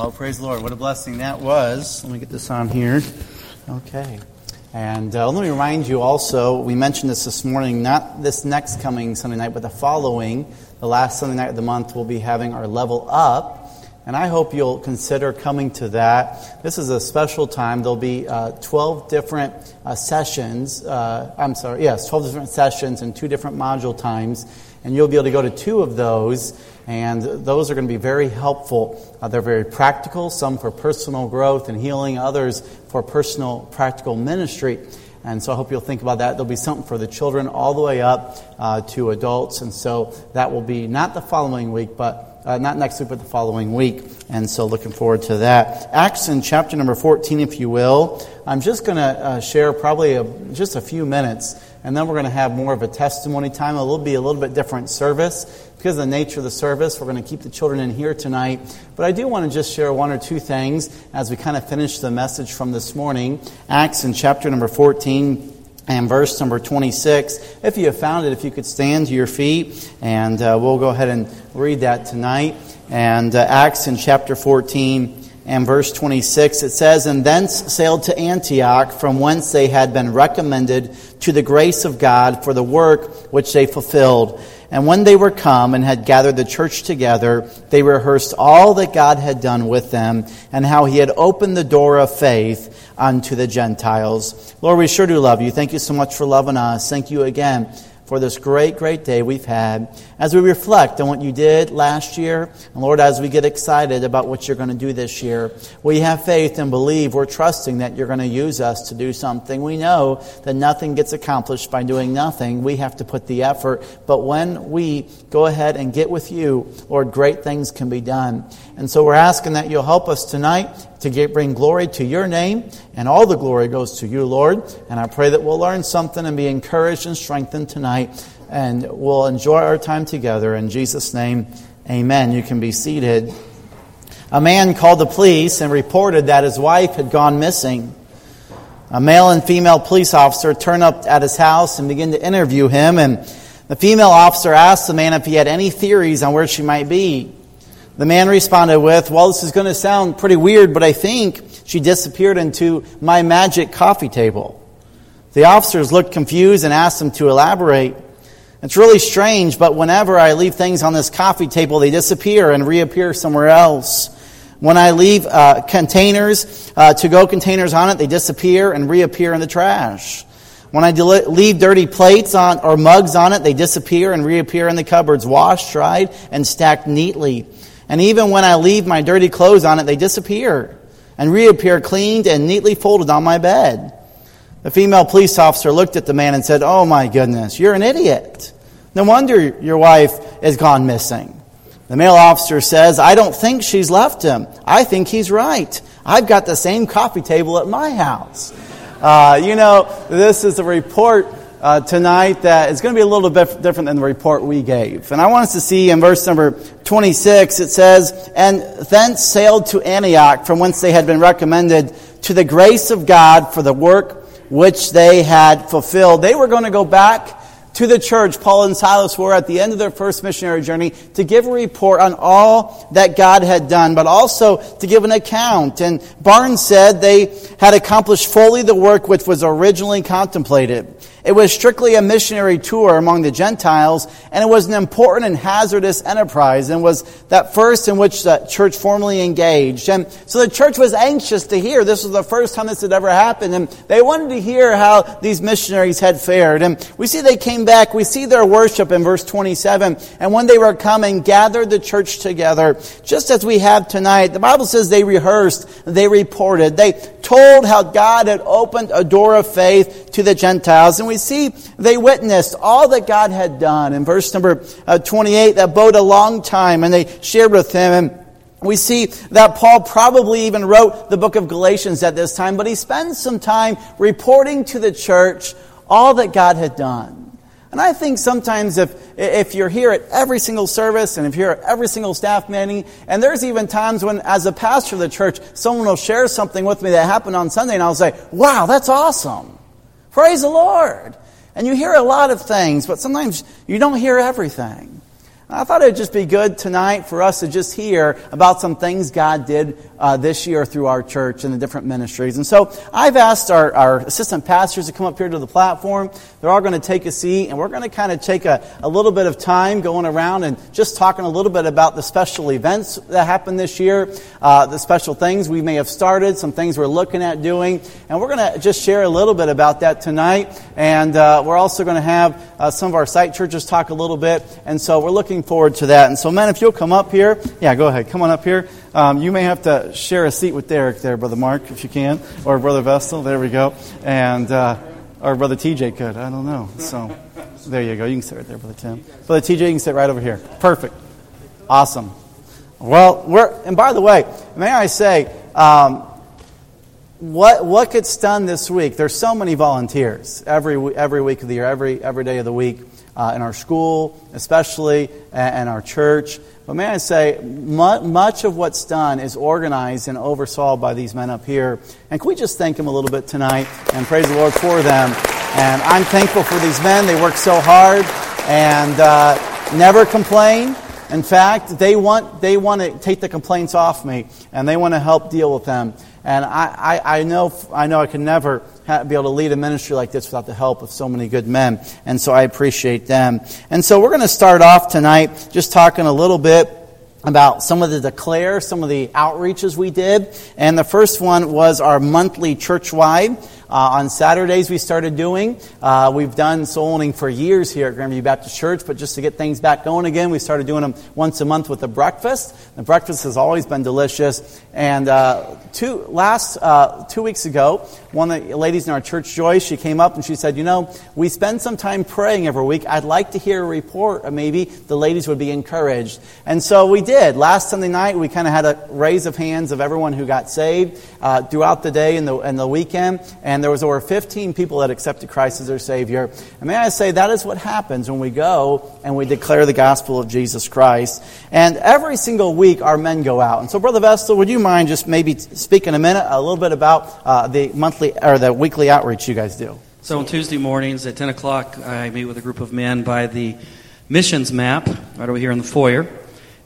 Well, praise the Lord. What a blessing that was. Let me get this on here. Okay. And uh, let me remind you also, we mentioned this this morning, not this next coming Sunday night, but the following, the last Sunday night of the month, we'll be having our level up. And I hope you'll consider coming to that. This is a special time. There'll be uh, 12 different uh, sessions. Uh, I'm sorry, yes, 12 different sessions and two different module times. And you'll be able to go to two of those and those are going to be very helpful. Uh, they're very practical, some for personal growth and healing, others for personal practical ministry. And so I hope you'll think about that. There'll be something for the children all the way up uh, to adults. And so that will be not the following week, but uh, not next week, but the following week. And so looking forward to that. Acts in chapter number 14, if you will. I'm just going to uh, share probably a, just a few minutes, and then we're going to have more of a testimony time. It will be a little bit different service because of the nature of the service, we're going to keep the children in here tonight. But I do want to just share one or two things as we kind of finish the message from this morning. Acts in chapter number 14 and verse number 26. If you have found it, if you could stand to your feet, and uh, we'll go ahead and read that tonight. And uh, Acts in chapter 14 and verse 26, it says, And thence sailed to Antioch, from whence they had been recommended to the grace of God for the work which they fulfilled. And when they were come and had gathered the church together, they rehearsed all that God had done with them and how he had opened the door of faith unto the Gentiles. Lord, we sure do love you. Thank you so much for loving us. Thank you again for this great, great day we've had. As we reflect on what you did last year, and Lord, as we get excited about what you're going to do this year, we have faith and believe, we're trusting that you're going to use us to do something. We know that nothing gets accomplished by doing nothing. We have to put the effort. But when we go ahead and get with you, Lord, great things can be done. And so we're asking that you'll help us tonight to get, bring glory to your name, and all the glory goes to you, Lord. And I pray that we'll learn something and be encouraged and strengthened tonight, and we'll enjoy our time together. In Jesus' name, amen. You can be seated. A man called the police and reported that his wife had gone missing. A male and female police officer turned up at his house and began to interview him, and the female officer asked the man if he had any theories on where she might be. The man responded with, Well, this is going to sound pretty weird, but I think she disappeared into my magic coffee table. The officers looked confused and asked him to elaborate. It's really strange, but whenever I leave things on this coffee table, they disappear and reappear somewhere else. When I leave uh, containers, uh, to go containers on it, they disappear and reappear in the trash. When I leave dirty plates on or mugs on it, they disappear and reappear in the cupboards, washed, dried, and stacked neatly. And even when I leave my dirty clothes on it, they disappear and reappear cleaned and neatly folded on my bed. The female police officer looked at the man and said, Oh my goodness, you're an idiot. No wonder your wife is gone missing. The male officer says, I don't think she's left him. I think he's right. I've got the same coffee table at my house. Uh, you know, this is a report uh, tonight that is going to be a little bit different than the report we gave. And I want us to see in verse number 26, it says, And thence sailed to Antioch, from whence they had been recommended to the grace of God for the work which they had fulfilled. They were going to go back to the church, Paul and Silas were at the end of their first missionary journey to give a report on all that God had done, but also to give an account. And Barnes said they had accomplished fully the work which was originally contemplated. It was strictly a missionary tour among the Gentiles, and it was an important and hazardous enterprise, and was that first in which the church formally engaged. And so the church was anxious to hear. This was the first time this had ever happened, and they wanted to hear how these missionaries had fared. And we see they came back. We see their worship in verse 27. And when they were coming, gathered the church together, just as we have tonight. The Bible says they rehearsed, they reported, they told how God had opened a door of faith to the Gentiles. And we see they witnessed all that God had done. In verse number uh, 28, that bode a long time, and they shared with him. And we see that Paul probably even wrote the book of Galatians at this time, but he spends some time reporting to the church all that God had done. And I think sometimes if, if you're here at every single service and if you're at every single staff meeting, and there's even times when, as a pastor of the church, someone will share something with me that happened on Sunday, and I'll say, wow, that's awesome. Praise the Lord. And you hear a lot of things, but sometimes you don't hear everything. I thought it'd just be good tonight for us to just hear about some things God did uh, this year through our church and the different ministries. And so I've asked our, our assistant pastors to come up here to the platform. They're all going to take a seat, and we're going to kind of take a, a little bit of time going around and just talking a little bit about the special events that happened this year, uh, the special things we may have started, some things we're looking at doing. And we're going to just share a little bit about that tonight. And uh, we're also going to have uh, some of our site churches talk a little bit. And so we're looking forward to that. And so, men, if you'll come up here, yeah, go ahead. Come on up here. Um, you may have to share a seat with Derek there, Brother Mark, if you can, or Brother Vestal. There we go. And, uh, or Brother TJ could. I don't know. So, there you go. You can sit right there, Brother Tim. Brother TJ, you can sit right over here. Perfect. Awesome. Well, we're, and by the way, may I say, um, what, what gets done this week? There's so many volunteers every, every week of the year, every, every day of the week, uh, in our school, especially, and, our church. But may I say, much of what's done is organized and oversaw by these men up here. And can we just thank them a little bit tonight and praise the Lord for them? And I'm thankful for these men. They work so hard and uh, never complain. In fact, they want, they want to take the complaints off me and they want to help deal with them. And I, I, I, know, I know I can never be able to lead a ministry like this without the help of so many good men. And so I appreciate them. And so we're going to start off tonight just talking a little bit about some of the declare, some of the outreaches we did. And the first one was our monthly church-wide. Uh, on Saturdays, we started doing. Uh, we've done soul winning for years here at Grandview Baptist Church, but just to get things back going again, we started doing them once a month with a breakfast. The breakfast has always been delicious. And uh, two last uh, two weeks ago, one of the ladies in our church, Joyce, she came up and she said, "You know, we spend some time praying every week. I'd like to hear a report, or maybe the ladies would be encouraged." And so we did. Last Sunday night, we kind of had a raise of hands of everyone who got saved uh, throughout the day and the and the weekend, and there was over 15 people that accepted Christ as their Savior. And may I say that is what happens when we go and we declare the gospel of Jesus Christ. And every single week, our men go out. And so, Brother Vestal, would you mind just maybe speaking a minute a little bit about uh, the monthly or the weekly outreach you guys do? So on Tuesday mornings at 10 o'clock, I meet with a group of men by the missions map right over here in the foyer,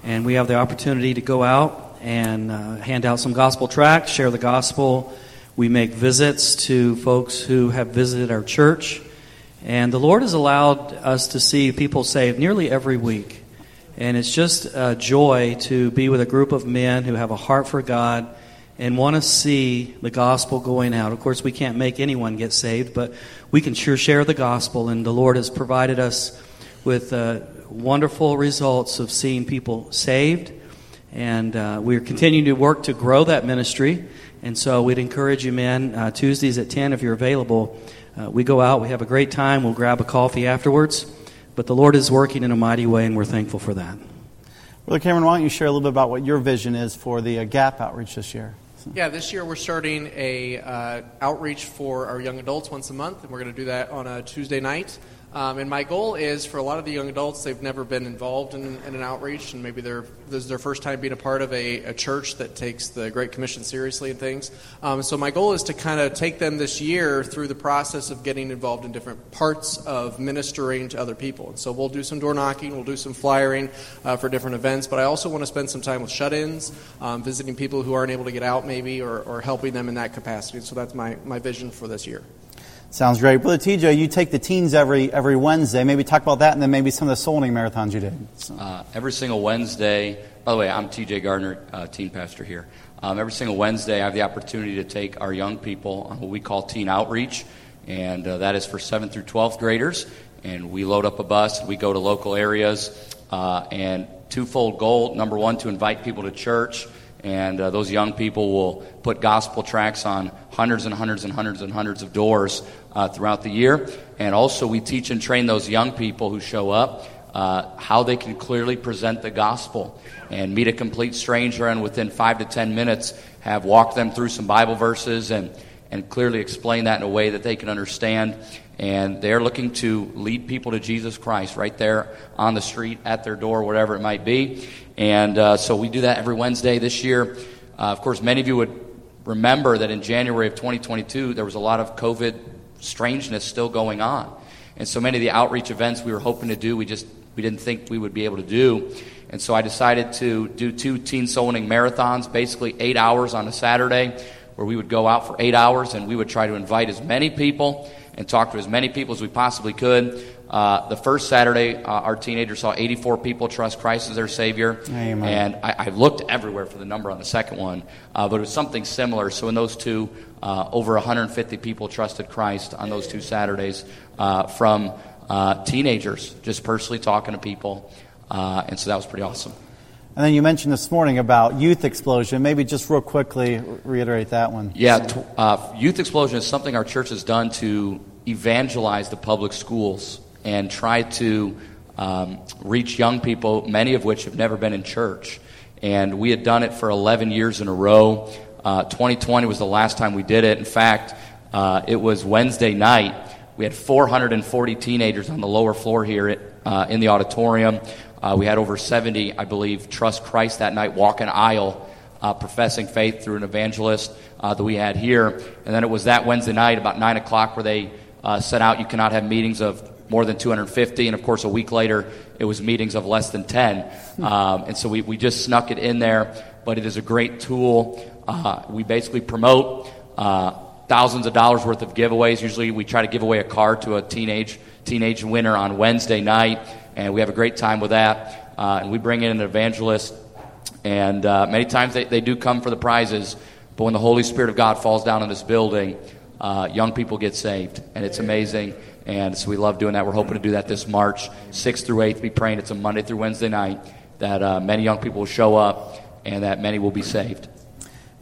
and we have the opportunity to go out and uh, hand out some gospel tracts, share the gospel. We make visits to folks who have visited our church, and the Lord has allowed us to see people saved nearly every week. And it's just a joy to be with a group of men who have a heart for God and want to see the gospel going out. Of course, we can't make anyone get saved, but we can sure share the gospel. And the Lord has provided us with uh, wonderful results of seeing people saved. And uh, we're continuing to work to grow that ministry. And so we'd encourage you, men, uh, Tuesdays at 10, if you're available, uh, we go out, we have a great time, we'll grab a coffee afterwards. But the Lord is working in a mighty way, and we're thankful for that. Brother Cameron, why don't you share a little bit about what your vision is for the uh, Gap outreach this year? Yeah, this year we're starting a uh, outreach for our young adults once a month, and we're going to do that on a Tuesday night. Um, and my goal is for a lot of the young adults, they've never been involved in, in an outreach, and maybe they're, this is their first time being a part of a, a church that takes the Great Commission seriously and things. Um, so my goal is to kind of take them this year through the process of getting involved in different parts of ministering to other people. And so we'll do some door knocking, we'll do some flyering uh, for different events, but I also want to spend some time with shut ins, um, visiting people who aren't able to get out maybe, or, or helping them in that capacity. So that's my, my vision for this year. Sounds great. Brother TJ, you take the teens every every Wednesday. Maybe talk about that and then maybe some of the soul winning marathons you did. So. Uh, every single Wednesday, by the way, I'm TJ Gardner, uh, teen pastor here. Um, every single Wednesday, I have the opportunity to take our young people on what we call teen outreach, and uh, that is for 7th through 12th graders. And we load up a bus, we go to local areas, uh, and twofold goal number one, to invite people to church and uh, those young people will put gospel tracts on hundreds and hundreds and hundreds and hundreds of doors uh, throughout the year. And also, we teach and train those young people who show up uh, how they can clearly present the gospel and meet a complete stranger and within five to ten minutes have walked them through some Bible verses and, and clearly explain that in a way that they can understand. And they're looking to lead people to Jesus Christ right there on the street, at their door, whatever it might be. And uh, so we do that every Wednesday this year. Uh, of course, many of you would remember that in January of 2022, there was a lot of COVID strangeness still going on. And so many of the outreach events we were hoping to do, we just we didn't think we would be able to do. And so I decided to do two teen soul winning marathons, basically eight hours on a Saturday, where we would go out for eight hours and we would try to invite as many people and talk to as many people as we possibly could. Uh, the first Saturday, uh, our teenagers saw 84 people trust Christ as their Savior. Amen. And I, I looked everywhere for the number on the second one, uh, but it was something similar. So in those two, uh, over 150 people trusted Christ on those two Saturdays uh, from uh, teenagers, just personally talking to people. and so that was pretty awesome. And then you mentioned this morning about youth explosion. Maybe just real quickly reiterate that one. Yeah, t- uh, youth explosion is something our church has done to evangelize the public schools and try to um, reach young people, many of which have never been in church. And we had done it for 11 years in a row. Uh, 2020 was the last time we did it. In fact, uh, it was Wednesday night. We had 440 teenagers on the lower floor here at, uh, in the auditorium. Uh, we had over 70, I believe, trust Christ that night, walk an aisle, uh, professing faith through an evangelist uh, that we had here. And then it was that Wednesday night, about 9 o'clock, where they uh, set out you cannot have meetings of more than 250. And of course, a week later, it was meetings of less than 10. Um, and so we, we just snuck it in there. But it is a great tool. Uh, we basically promote uh, thousands of dollars worth of giveaways. Usually, we try to give away a car to a teenage teenage winner on Wednesday night and we have a great time with that. Uh, and we bring in an evangelist, and uh, many times they, they do come for the prizes, but when the Holy Spirit of God falls down in this building, uh, young people get saved, and it's amazing. And so we love doing that. We're hoping to do that this March, 6th through 8th. Be praying it's a Monday through Wednesday night that uh, many young people will show up and that many will be saved.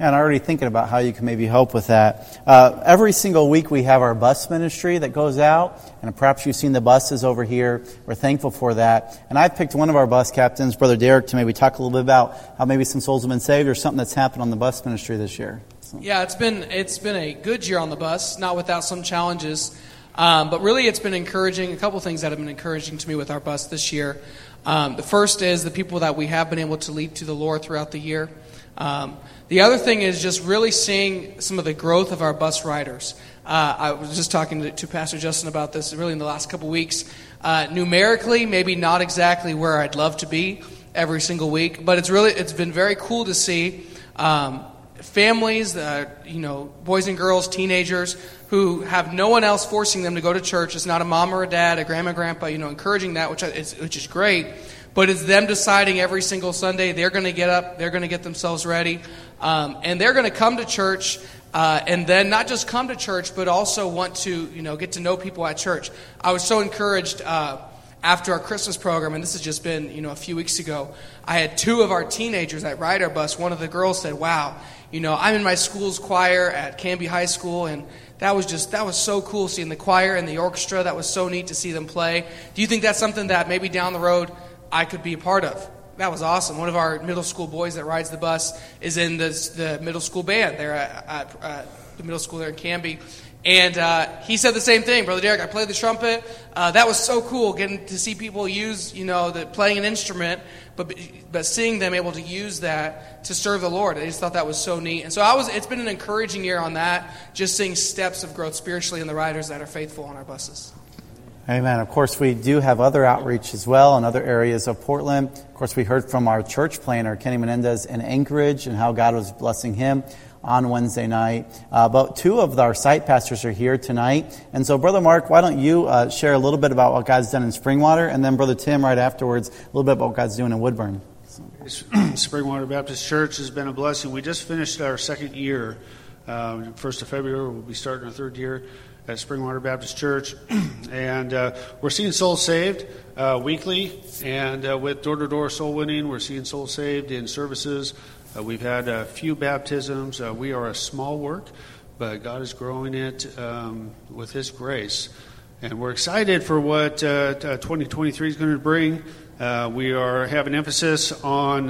And I'm already thinking about how you can maybe help with that. Uh, every single week we have our bus ministry that goes out, and perhaps you've seen the buses over here. We're thankful for that. And I've picked one of our bus captains, Brother Derek, to maybe talk a little bit about how maybe some souls have been saved or something that's happened on the bus ministry this year. So. Yeah, it's been it's been a good year on the bus, not without some challenges, um, but really it's been encouraging. A couple things that have been encouraging to me with our bus this year. Um, the first is the people that we have been able to lead to the Lord throughout the year. Um, the other thing is just really seeing some of the growth of our bus riders. Uh, I was just talking to, to, Pastor Justin about this really in the last couple weeks. Uh, numerically, maybe not exactly where I'd love to be every single week, but it's really it's been very cool to see um, families, uh, you know, boys and girls, teenagers who have no one else forcing them to go to church. It's not a mom or a dad, a grandma, grandpa, you know, encouraging that, which is, which is great. But it's them deciding every single Sunday they're going to get up, they're going to get themselves ready, um, and they're going to come to church. Uh, and then not just come to church, but also want to, you know, get to know people at church. I was so encouraged uh, after our Christmas program, and this has just been, you know, a few weeks ago. I had two of our teenagers that ride our bus. One of the girls said, "Wow, you know, I'm in my school's choir at Canby High School, and that was just that was so cool seeing the choir and the orchestra. That was so neat to see them play. Do you think that's something that maybe down the road I could be a part of. That was awesome. One of our middle school boys that rides the bus is in this, the middle school band there at, at, at the middle school there in Canby. And uh, he said the same thing, Brother Derek. I played the trumpet. Uh, that was so cool, getting to see people use, you know, the, playing an instrument, but but seeing them able to use that to serve the Lord. I just thought that was so neat. And so I was. It's been an encouraging year on that, just seeing steps of growth spiritually in the riders that are faithful on our buses. Amen. Of course, we do have other outreach as well in other areas of Portland. Of course, we heard from our church planter, Kenny Menendez, in Anchorage and how God was blessing him on Wednesday night. Uh, but two of our site pastors are here tonight. And so, Brother Mark, why don't you uh, share a little bit about what God's done in Springwater? And then, Brother Tim, right afterwards, a little bit about what God's doing in Woodburn. Springwater Baptist Church has been a blessing. We just finished our second year. Uh, first of February, we'll be starting our third year at Springwater Baptist Church. and uh, we're seeing souls saved uh, weekly. And uh, with door to door soul winning, we're seeing souls saved in services. Uh, we've had a few baptisms. Uh, we are a small work, but God is growing it um, with His grace. And we're excited for what 2023 is going to bring. we are having emphasis on,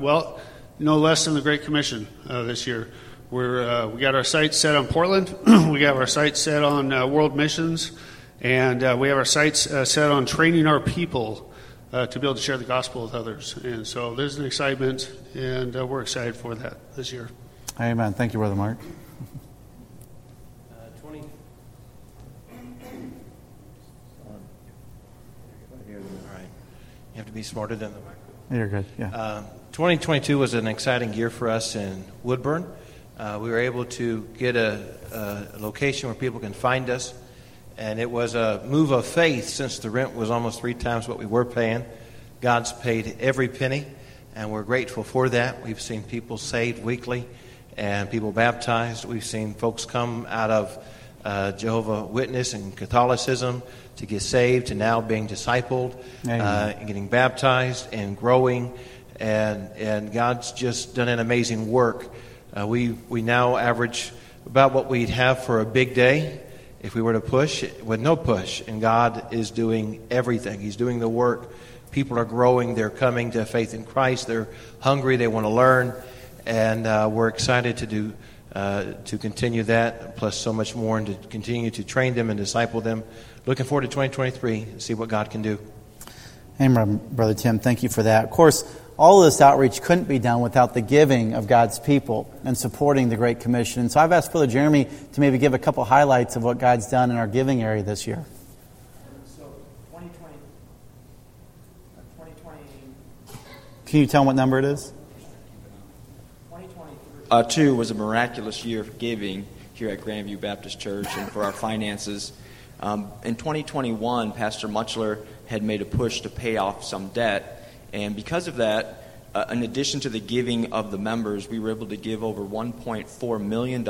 well, no less than the Great Commission this year. We're, uh, we got our sights set on Portland. we got our sights set on uh, world missions. And uh, we have our sights uh, set on training our people uh, to be able to share the gospel with others. And so there's an excitement, and uh, we're excited for that this year. Amen. Thank you, Brother Mark. 20. All right. be smarter than the microphone. You're good. Yeah. Uh, 2022 was an exciting year for us in Woodburn. Uh, we were able to get a, a, location where people can find us, and it was a move of faith since the rent was almost three times what we were paying. God's paid every penny, and we're grateful for that. We've seen people saved weekly and people baptized. We've seen folks come out of uh, Jehovah Witness and Catholicism to get saved, to now being discipled, uh, and getting baptized and growing, and and God's just done an amazing work. Uh, we we now average about what we'd have for a big day if we were to push with no push, and God is doing everything. He's doing the work. People are growing. They're coming to faith in Christ. They're hungry. They want to learn and uh, we're excited to do uh, to continue that, plus so much more, and to continue to train them and disciple them. Looking forward to 2023 and see what God can do. Hey, Brother Tim, thank you for that. Of course, all of this outreach couldn't be done without the giving of God's people and supporting the Great Commission. And so I've asked Brother Jeremy to maybe give a couple highlights of what God's done in our giving area this year. So, 2020, 2020 Can you tell what number it is? Uh, two was a miraculous year of giving here at Grandview Baptist Church and for our finances. Um, in 2021, Pastor Muchler had made a push to pay off some debt, and because of that, uh, in addition to the giving of the members, we were able to give over $1.4 million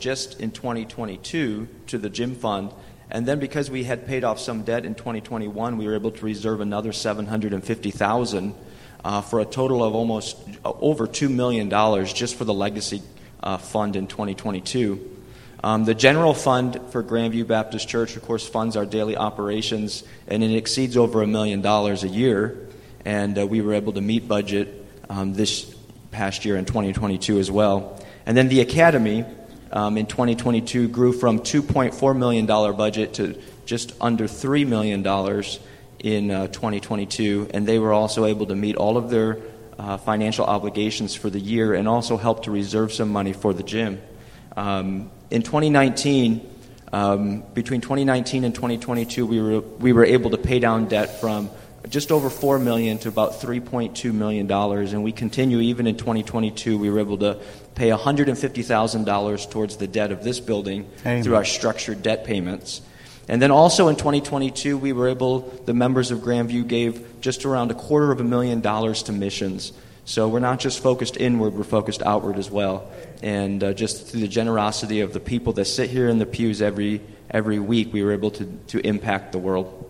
just in 2022 to the gym fund. And then because we had paid off some debt in 2021, we were able to reserve another 750,000 uh, for a total of almost uh, over $2 million just for the legacy uh, fund in 2022. Um, the general fund for Grandview Baptist Church, of course, funds our daily operations, and it exceeds over a million dollars a year. And uh, we were able to meet budget um, this past year in 2022 as well. And then the academy um, in 2022 grew from $2.4 million budget to just under $3 million in uh, 2022, and they were also able to meet all of their uh, financial obligations for the year and also help to reserve some money for the gym. Um, in 2019, um, between 2019 and 2022, we were, we were able to pay down debt from just over 4 million to about $3.2 million, and we continue even in 2022. We were able to pay $150,000 towards the debt of this building Amen. through our structured debt payments. And then also in 2022, we were able, the members of Grandview gave just around a quarter of a million dollars to missions. So we're not just focused inward, we're focused outward as well. And uh, just through the generosity of the people that sit here in the pews every, every week, we were able to, to impact the world.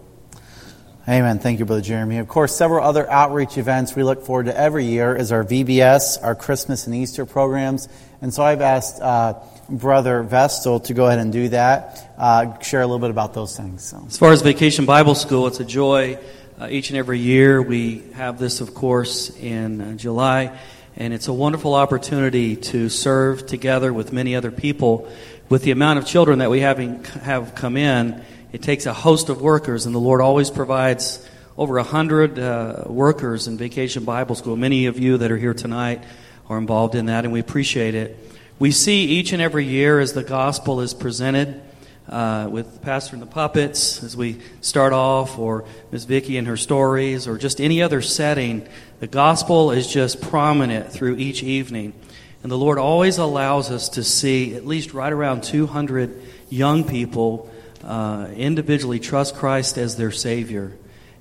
Amen. Thank you, Brother Jeremy. Of course, several other outreach events we look forward to every year is our VBS, our Christmas and Easter programs. And so I've asked uh, Brother Vestal to go ahead and do that, uh, share a little bit about those things. So. As far as Vacation Bible School, it's a joy uh, each and every year. We have this, of course, in uh, July, and it's a wonderful opportunity to serve together with many other people. With the amount of children that we having, have come in, it takes a host of workers, and the Lord always provides over a hundred uh, workers in Vacation Bible School. Many of you that are here tonight are involved in that, and we appreciate it. We see each and every year as the gospel is presented uh, with Pastor and the Puppets as we start off, or Miss Vicki and her stories, or just any other setting. The gospel is just prominent through each evening. And the Lord always allows us to see at least right around 200 young people uh, individually trust Christ as their Savior.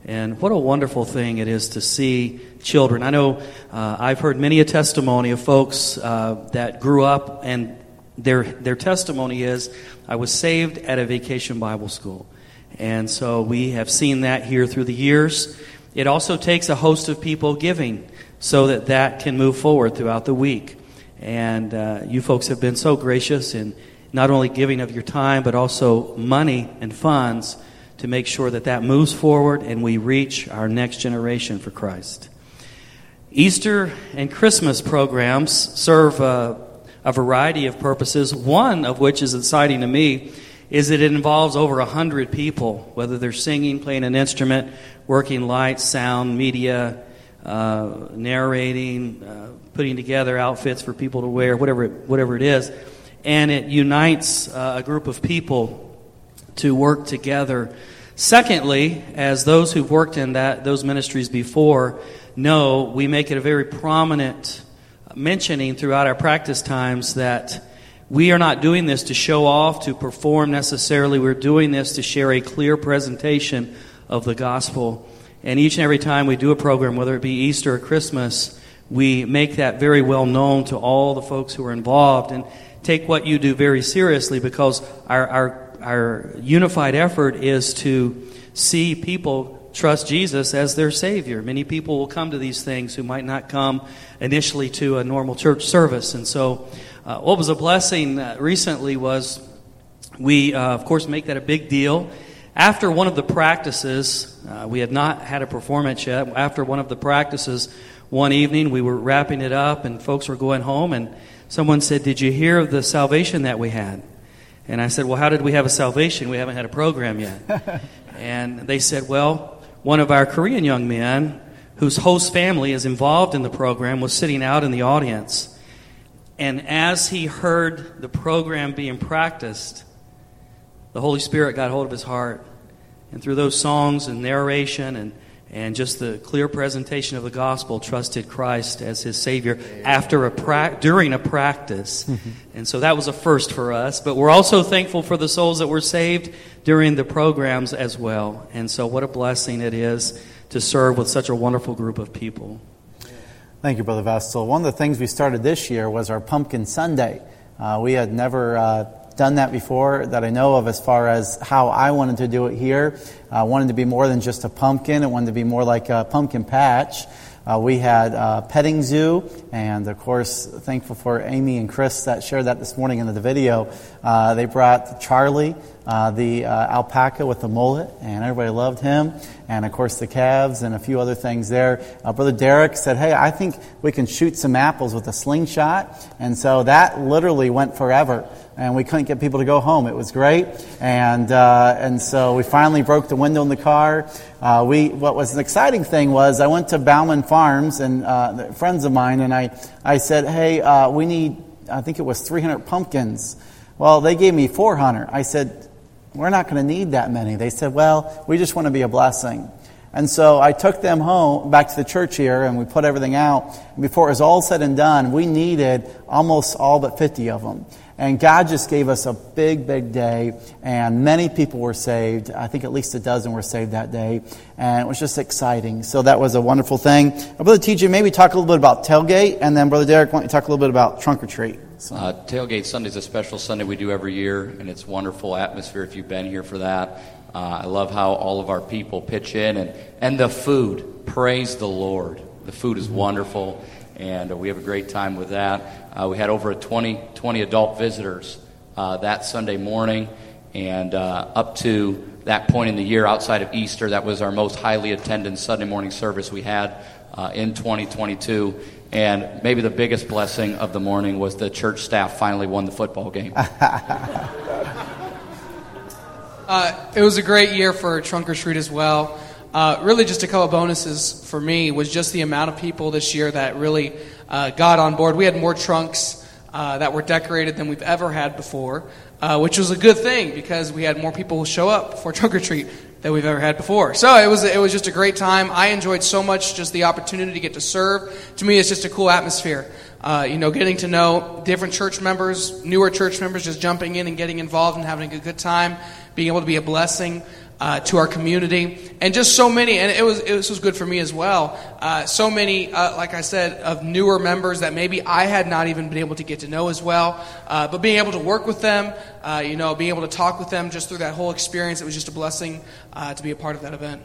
And what a wonderful thing it is to see children. I know uh, I've heard many a testimony of folks uh, that grew up, and their, their testimony is, I was saved at a vacation Bible school. And so we have seen that here through the years. It also takes a host of people giving so that that can move forward throughout the week. And uh, you folks have been so gracious in not only giving of your time, but also money and funds to make sure that that moves forward and we reach our next generation for Christ. Easter and Christmas programs serve a, a variety of purposes, one of which is exciting to me is that it involves over 100 people, whether they're singing, playing an instrument, working lights, sound, media, uh, narrating, uh, putting together outfits for people to wear, whatever, whatever it is. And it unites uh, a group of people to work together Secondly, as those who've worked in that those ministries before know, we make it a very prominent mentioning throughout our practice times that we are not doing this to show off, to perform necessarily. We're doing this to share a clear presentation of the gospel. And each and every time we do a program, whether it be Easter or Christmas, we make that very well known to all the folks who are involved and take what you do very seriously because our, our, our unified effort is to see people trust Jesus as their Savior. Many people will come to these things who might not come initially to a normal church service. And so, uh, what was a blessing uh, recently was we, uh, of course, make that a big deal. After one of the practices, uh, we had not had a performance yet. After one of the practices, one evening we were wrapping it up and folks were going home, and someone said, Did you hear of the salvation that we had? And I said, Well, how did we have a salvation? We haven't had a program yet. and they said, Well, one of our Korean young men, whose host family is involved in the program, was sitting out in the audience. And as he heard the program being practiced, the Holy Spirit got hold of his heart. And through those songs and narration and, and just the clear presentation of the gospel, trusted Christ as his Savior after a pra- during a practice. Mm-hmm. And so that was a first for us. But we're also thankful for the souls that were saved during the programs as well. And so what a blessing it is to serve with such a wonderful group of people. Thank you, Brother Vestal. One of the things we started this year was our Pumpkin Sunday. Uh, we had never uh, done that before that I know of as far as how I wanted to do it here. I wanted to be more than just a pumpkin, it wanted to be more like a pumpkin patch. Uh, we had a petting zoo, and of course, thankful for Amy and Chris that shared that this morning in the video. Uh, they brought Charlie, uh, the uh, alpaca with the mullet, and everybody loved him. And of course, the calves and a few other things there. Uh, Brother Derek said, Hey, I think we can shoot some apples with a slingshot. And so that literally went forever and we couldn't get people to go home. It was great, and uh, and so we finally broke the window in the car. Uh, we what was an exciting thing was I went to Bauman Farms and uh, friends of mine, and I I said, hey, uh, we need I think it was 300 pumpkins. Well, they gave me 400. I said, we're not going to need that many. They said, well, we just want to be a blessing. And so I took them home, back to the church here, and we put everything out. And before it was all said and done, we needed almost all but 50 of them. And God just gave us a big, big day, and many people were saved. I think at least a dozen were saved that day, and it was just exciting. So that was a wonderful thing. Brother TJ, maybe talk a little bit about tailgate, and then Brother Derek, why don't you talk a little bit about trunk or treat? So. Uh, tailgate Sunday is a special Sunday we do every year, and it's wonderful atmosphere if you've been here for that. Uh, I love how all of our people pitch in, and, and the food. Praise the Lord. The food is wonderful and we have a great time with that. Uh, we had over 20, 20 adult visitors uh, that Sunday morning, and uh, up to that point in the year, outside of Easter, that was our most highly attended Sunday morning service we had uh, in 2022. And maybe the biggest blessing of the morning was the church staff finally won the football game. Uh, it was a great year for Trunk or Treat as well. Uh, really, just a couple of bonuses for me was just the amount of people this year that really uh, got on board. We had more trunks uh, that were decorated than we've ever had before, uh, which was a good thing because we had more people show up for trunk or treat than we've ever had before. So it was it was just a great time. I enjoyed so much just the opportunity to get to serve. To me, it's just a cool atmosphere. Uh, you know, getting to know different church members, newer church members, just jumping in and getting involved and having a good time, being able to be a blessing uh, to our community, and just so many. And it was it was good for me as well. Uh, so many, uh, like I said, of newer members that maybe I had not even been able to get to know as well. Uh, but being able to work with them, uh, you know, being able to talk with them just through that whole experience, it was just a blessing uh, to be a part of that event.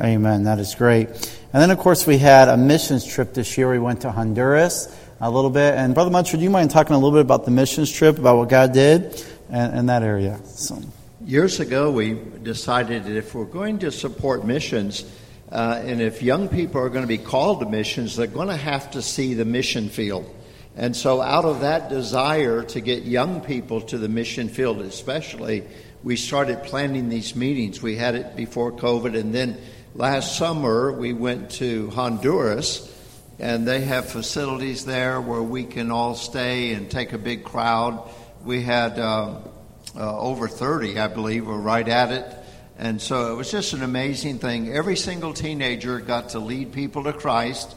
Amen. That is great. And then, of course, we had a missions trip this year. We went to Honduras a little bit. And Brother Muncher, do you mind talking a little bit about the missions trip, about what God did in, in that area? So. Years ago, we decided that if we're going to support missions, uh, and if young people are going to be called to missions, they're going to have to see the mission field. And so, out of that desire to get young people to the mission field, especially, we started planning these meetings. We had it before COVID, and then last summer we went to Honduras, and they have facilities there where we can all stay and take a big crowd. We had. Uh, uh, over 30, I believe, were right at it. And so it was just an amazing thing. Every single teenager got to lead people to Christ.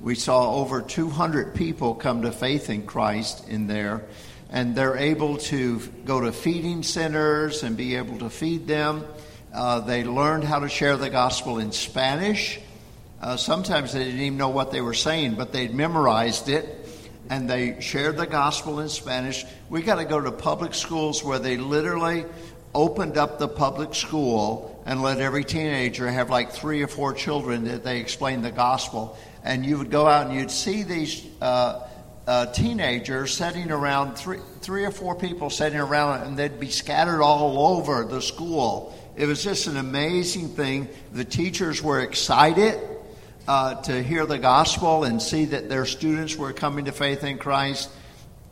We saw over 200 people come to faith in Christ in there. And they're able to go to feeding centers and be able to feed them. Uh, they learned how to share the gospel in Spanish. Uh, sometimes they didn't even know what they were saying, but they'd memorized it and they shared the gospel in Spanish. We got to go to public schools where they literally opened up the public school and let every teenager have like three or four children that they explained the gospel. And you would go out and you'd see these uh, uh, teenagers sitting around, three, three or four people sitting around, and they'd be scattered all over the school. It was just an amazing thing. The teachers were excited uh, to hear the gospel and see that their students were coming to faith in Christ.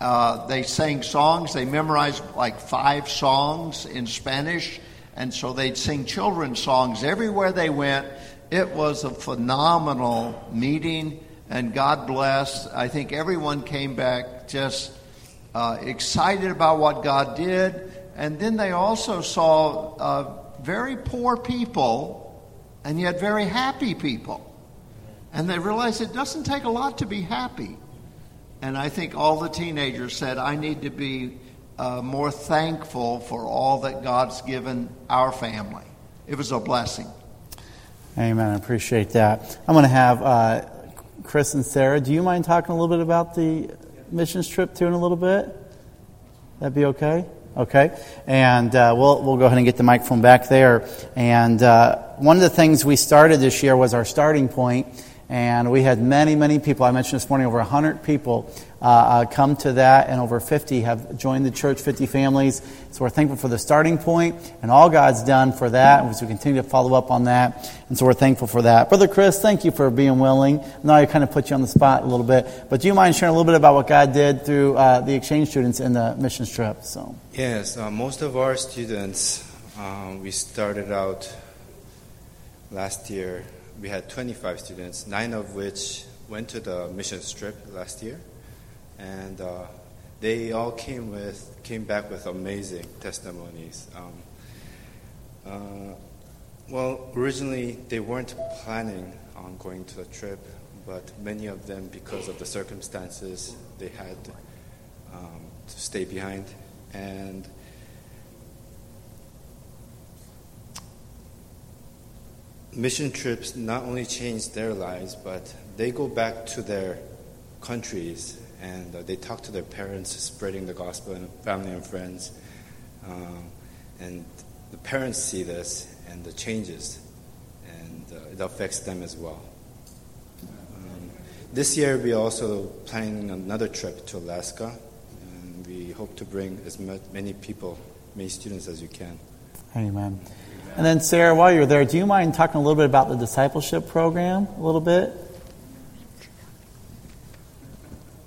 Uh, they sang songs. They memorized like five songs in Spanish. And so they'd sing children's songs everywhere they went. It was a phenomenal meeting, and God bless. I think everyone came back just uh, excited about what God did. And then they also saw uh, very poor people and yet very happy people. And they realized it doesn't take a lot to be happy. And I think all the teenagers said, I need to be uh, more thankful for all that God's given our family. It was a blessing. Amen. I appreciate that. I'm going to have uh, Chris and Sarah. Do you mind talking a little bit about the missions trip too in a little bit? That'd be okay? Okay. And uh, we'll, we'll go ahead and get the microphone back there. And uh, one of the things we started this year was our starting point and we had many, many people. I mentioned this morning over 100 people uh, uh, come to that, and over 50 have joined the church, 50 families. So we're thankful for the starting point and all God's done for that. And we continue to follow up on that. And so we're thankful for that. Brother Chris, thank you for being willing. Now I kind of put you on the spot a little bit, but do you mind sharing a little bit about what God did through uh, the exchange students in the mission trip? So Yes, uh, most of our students, um, we started out last year we had 25 students, nine of which went to the mission trip last year, and uh, they all came with came back with amazing testimonies. Um, uh, well, originally they weren't planning on going to the trip, but many of them, because of the circumstances, they had um, to stay behind, and mission trips not only change their lives, but they go back to their countries and uh, they talk to their parents, spreading the gospel and family and friends. Um, and the parents see this and the changes, and uh, it affects them as well. Um, this year, we're also planning another trip to Alaska, and we hope to bring as many people, many students as we can. Amen. And then, Sarah, while you're there, do you mind talking a little bit about the discipleship program a little bit?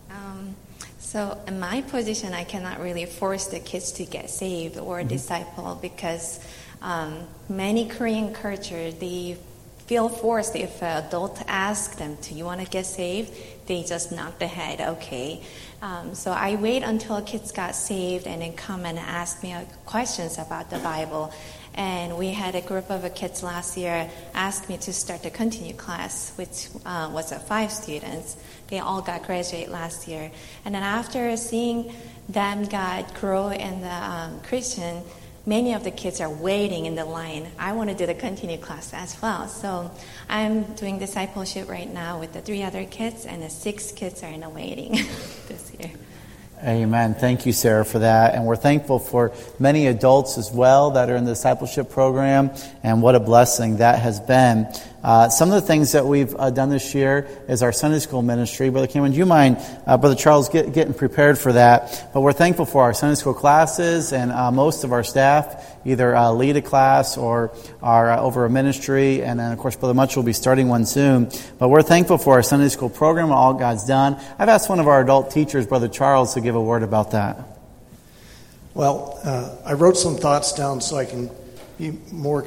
Um, so, in my position, I cannot really force the kids to get saved or mm-hmm. disciple because um, many Korean culture they feel forced if an adult asks them, "Do you want to get saved?" They just nod the head, "Okay." Um, so I wait until kids got saved and then come and ask me questions about the Bible. And we had a group of kids last year ask me to start a continue class, which uh, was uh, five students. They all got graduate last year. And then after seeing them got grow in the um, Christian, many of the kids are waiting in the line. I want to do the continue class as well. So I'm doing discipleship right now with the three other kids, and the six kids are in the waiting this year. Amen. Thank you, Sarah, for that. And we're thankful for many adults as well that are in the discipleship program, and what a blessing that has been. Uh, some of the things that we've uh, done this year is our Sunday school ministry. Brother Cameron, do you mind, uh, Brother Charles, get, getting prepared for that? But we're thankful for our Sunday school classes, and uh, most of our staff either uh, lead a class or are uh, over a ministry. And then, of course, Brother Much will be starting one soon. But we're thankful for our Sunday school program, all God's done. I've asked one of our adult teachers, Brother Charles, to give a word about that. Well, I wrote some thoughts down so I can be more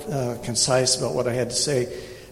concise about what I had to say.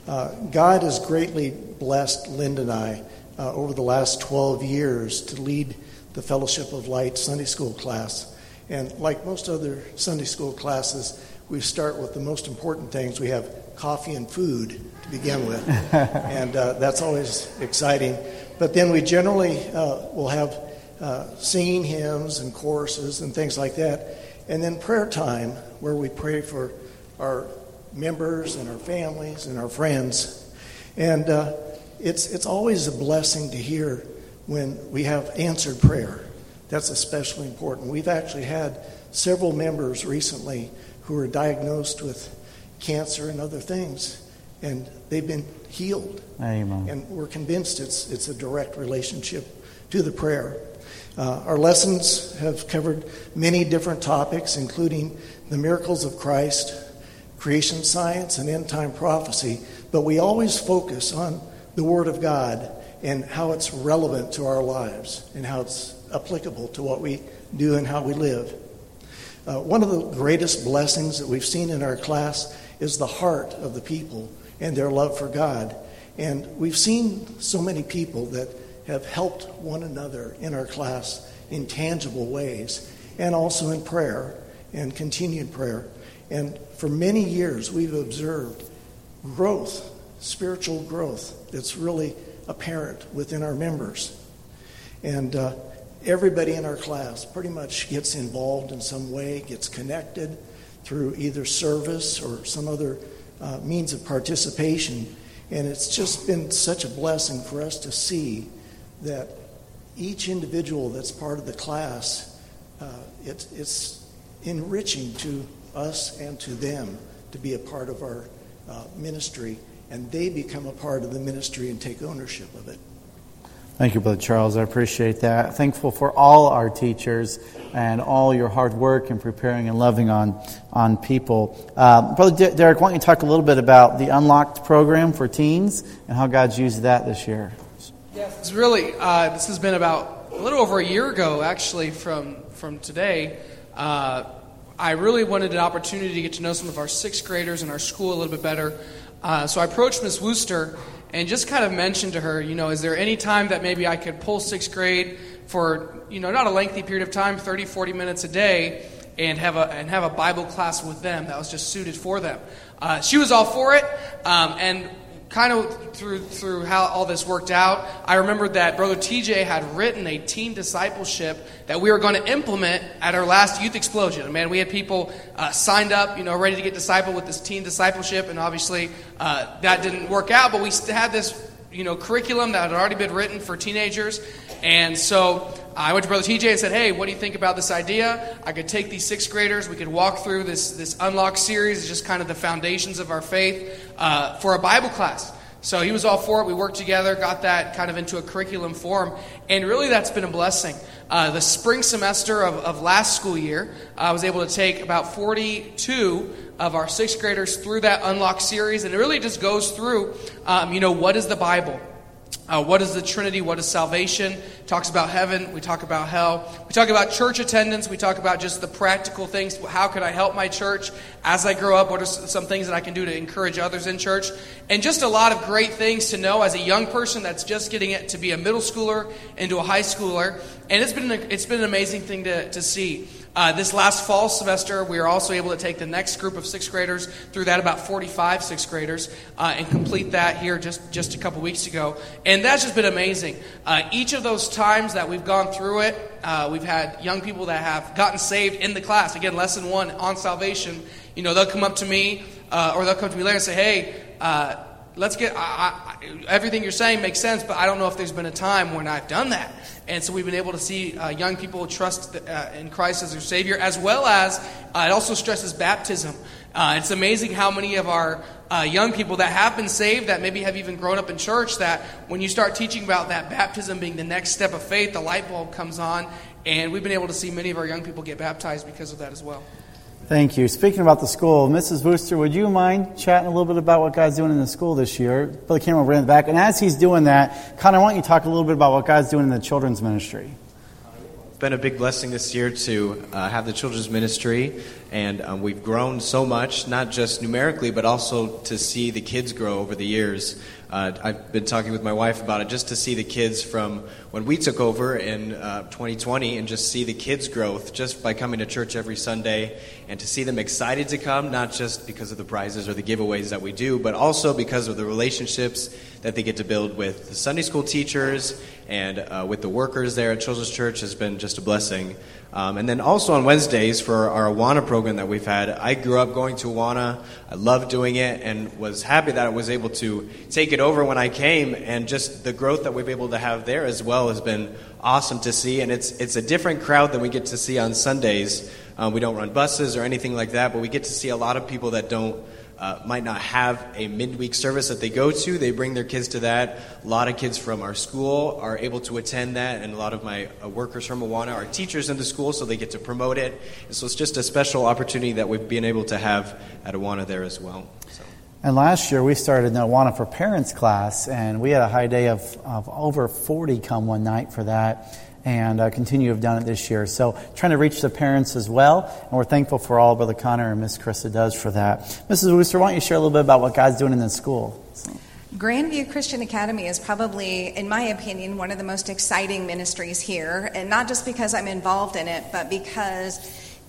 Uh, God has greatly blessed Linda and I uh, over the last 12 years to lead the Fellowship of Light Sunday school class. And like most other Sunday school classes, we start with the most important things. We have coffee and food to begin with, and uh, that's always exciting. But then we generally uh, will have uh, singing hymns and choruses and things like that, and then prayer time where we pray for our members and our families and our friends. And uh, it's, it's always a blessing to hear when we have answered prayer. That's especially important. We've actually had several members recently who were diagnosed with cancer and other things, and they've been healed. Amen. And we're convinced it's, it's a direct relationship to the prayer. Uh, our lessons have covered many different topics, including the miracles of Christ, creation science, and end time prophecy, but we always focus on the Word of God and how it's relevant to our lives and how it's applicable to what we do and how we live. Uh, one of the greatest blessings that we've seen in our class is the heart of the people and their love for God. And we've seen so many people that have helped one another in our class in tangible ways and also in prayer and continued prayer. And for many years, we've observed growth, spiritual growth, that's really apparent within our members. And uh, everybody in our class pretty much gets involved in some way, gets connected through either service or some other uh, means of participation. And it's just been such a blessing for us to see that each individual that's part of the class, uh, it, it's enriching to us and to them to be a part of our uh, ministry, and they become a part of the ministry and take ownership of it. Thank you, Brother Charles. I appreciate that. Thankful for all our teachers and all your hard work in preparing and loving on, on people. Uh, Brother Derek, why don't you talk a little bit about the Unlocked program for teens and how God's used that this year? Yes, it's really, uh, this has been about a little over a year ago, actually, from, from today. Uh, I really wanted an opportunity to get to know some of our sixth graders in our school a little bit better. Uh, so I approached Miss Wooster and just kind of mentioned to her, you know, is there any time that maybe I could pull sixth grade for, you know, not a lengthy period of time, 30, 40 minutes a day, and have a, and have a Bible class with them that was just suited for them. Uh, she was all for it, um, and kind of through through how all this worked out, I remembered that Brother TJ had written a teen discipleship that we were going to implement at our last youth explosion. Man, we had people uh, signed up, you know, ready to get discipled with this teen discipleship, and obviously uh, that didn't work out. But we had this, you know, curriculum that had already been written for teenagers, and so I went to Brother TJ and said, "Hey, what do you think about this idea? I could take these sixth graders. We could walk through this this Unlock series, it's just kind of the foundations of our faith, uh, for a Bible class." So he was all for it. We worked together, got that kind of into a curriculum form, and really that's been a blessing. Uh, the spring semester of, of last school year, I was able to take about 42 of our sixth graders through that Unlock series, and it really just goes through, um, you know, what is the Bible? Uh, what is the Trinity? What is salvation? Talks about heaven. We talk about hell. We talk about church attendance. We talk about just the practical things. How can I help my church as I grow up? What are some things that I can do to encourage others in church? And just a lot of great things to know as a young person that's just getting it to be a middle schooler into a high schooler. And it's been, a, it's been an amazing thing to, to see. Uh, this last fall semester, we were also able to take the next group of sixth graders through that, about 45 sixth graders, uh, and complete that here just, just a couple weeks ago. And that's just been amazing. Uh, each of those times that we've gone through it, uh, we've had young people that have gotten saved in the class. Again, lesson one on salvation. You know, they'll come up to me, uh, or they'll come to me later and say, hey, uh, let's get I, I, everything you're saying makes sense but i don't know if there's been a time when i've done that. And so we've been able to see uh, young people trust the, uh, in christ as their savior as well as uh, it also stresses baptism. Uh, it's amazing how many of our uh, young people that have been saved that maybe have even grown up in church that when you start teaching about that baptism being the next step of faith the light bulb comes on and we've been able to see many of our young people get baptized because of that as well Thank you. Speaking about the school, Mrs. Wooster, would you mind chatting a little bit about what God's doing in the school this year? Put the camera in the back. And as he's doing that, Connor, why don't you talk a little bit about what God's doing in the children's ministry? It's been a big blessing this year to uh, have the children's ministry And um, we've grown so much, not just numerically, but also to see the kids grow over the years. Uh, I've been talking with my wife about it just to see the kids from when we took over in uh, 2020 and just see the kids' growth just by coming to church every Sunday and to see them excited to come, not just because of the prizes or the giveaways that we do, but also because of the relationships that they get to build with the Sunday school teachers and uh, with the workers there at Children's Church has been just a blessing. Um, and then also on Wednesdays for our Awana program that we've had, I grew up going to Awana. I loved doing it and was happy that I was able to take it over when I came. And just the growth that we've been able to have there as well has been awesome to see. And it's, it's a different crowd than we get to see on Sundays. Um, we don't run buses or anything like that, but we get to see a lot of people that don't uh, might not have a midweek service that they go to. They bring their kids to that. A lot of kids from our school are able to attend that, and a lot of my uh, workers from Awana are teachers in the school, so they get to promote it. And so it's just a special opportunity that we've been able to have at Awana there as well. So. And last year we started the Awana for Parents class, and we had a high day of, of over 40 come one night for that and uh, continue to have done it this year. So, trying to reach the parents as well, and we're thankful for all Brother Connor and Miss Krista does for that. Mrs. Wooster, why don't you share a little bit about what God's doing in the school? Grandview Christian Academy is probably, in my opinion, one of the most exciting ministries here, and not just because I'm involved in it, but because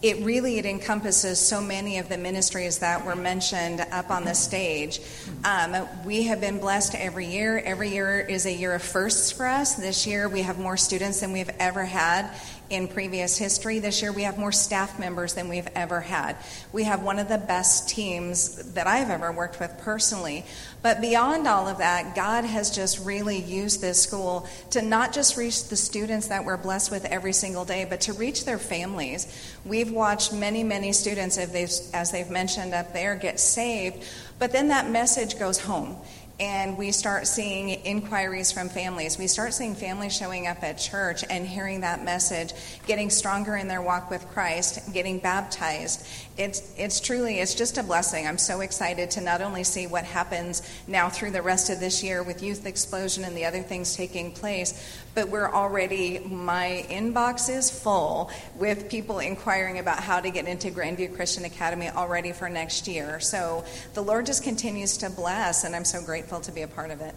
it really it encompasses so many of the ministries that were mentioned up on the stage. Um, we have been blessed every year. Every year is a year of firsts for us. This year we have more students than we've ever had in previous history. This year we have more staff members than we've ever had. We have one of the best teams that I've ever worked with personally. But beyond all of that, God has just really used this school to not just reach the students that we're blessed with every single day, but to reach their families. We've watched many, many students, as they've mentioned up there, get saved, but then that message goes home and we start seeing inquiries from families. We start seeing families showing up at church and hearing that message, getting stronger in their walk with Christ, getting baptized. It's, it's truly, it's just a blessing. I'm so excited to not only see what happens now through the rest of this year with Youth Explosion and the other things taking place, but we're already, my inbox is full with people inquiring about how to get into Grandview Christian Academy already for next year. So the Lord just continues to bless, and I'm so grateful to be a part of it.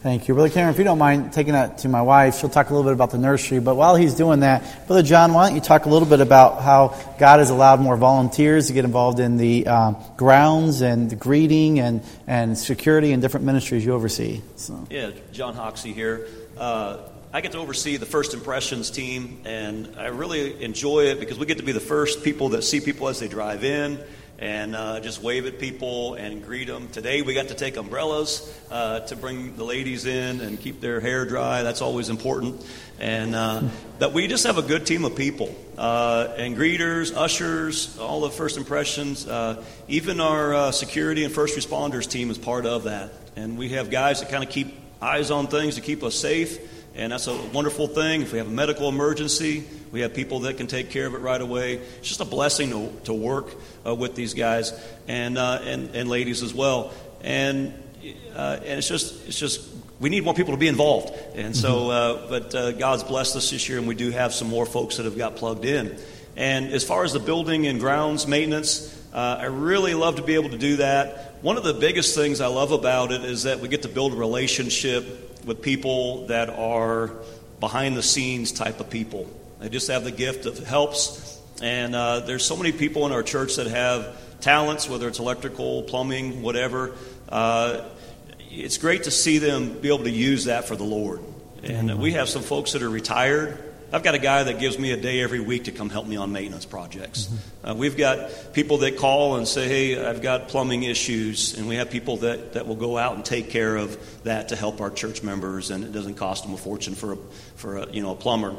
Thank you. Brother Cameron, if you don't mind taking that to my wife, she'll talk a little bit about the nursery. But while he's doing that, Brother John, why don't you talk a little bit about how God has allowed more volunteers to get involved in the um, grounds and the greeting and, and security and different ministries you oversee? So. Yeah, John Hoxie here. Uh, I get to oversee the First Impressions team, and I really enjoy it because we get to be the first people that see people as they drive in and uh, just wave at people and greet them. Today we got to take umbrellas uh, to bring the ladies in and keep their hair dry. That's always important. And uh, that we just have a good team of people uh, and greeters, ushers, all the first impressions. Uh, even our uh, security and first responders team is part of that. And we have guys that kind of keep eyes on things to keep us safe. And that's a wonderful thing. If we have a medical emergency, we have people that can take care of it right away. It's just a blessing to, to work uh, with these guys and, uh, and, and ladies as well. And, uh, and it's just, it's just, we need more people to be involved. And so, mm-hmm. uh, but uh, God's blessed us this year, and we do have some more folks that have got plugged in. And as far as the building and grounds maintenance, uh, I really love to be able to do that. One of the biggest things I love about it is that we get to build a relationship with people that are behind the scenes type of people. They just have the gift of helps. And uh, there's so many people in our church that have talents, whether it's electrical, plumbing, whatever. Uh, it's great to see them be able to use that for the Lord. And we have some folks that are retired. I've got a guy that gives me a day every week to come help me on maintenance projects. Mm-hmm. Uh, we've got people that call and say, "Hey, I've got plumbing issues," and we have people that, that will go out and take care of that to help our church members, and it doesn't cost them a fortune for a, for a, you know a plumber.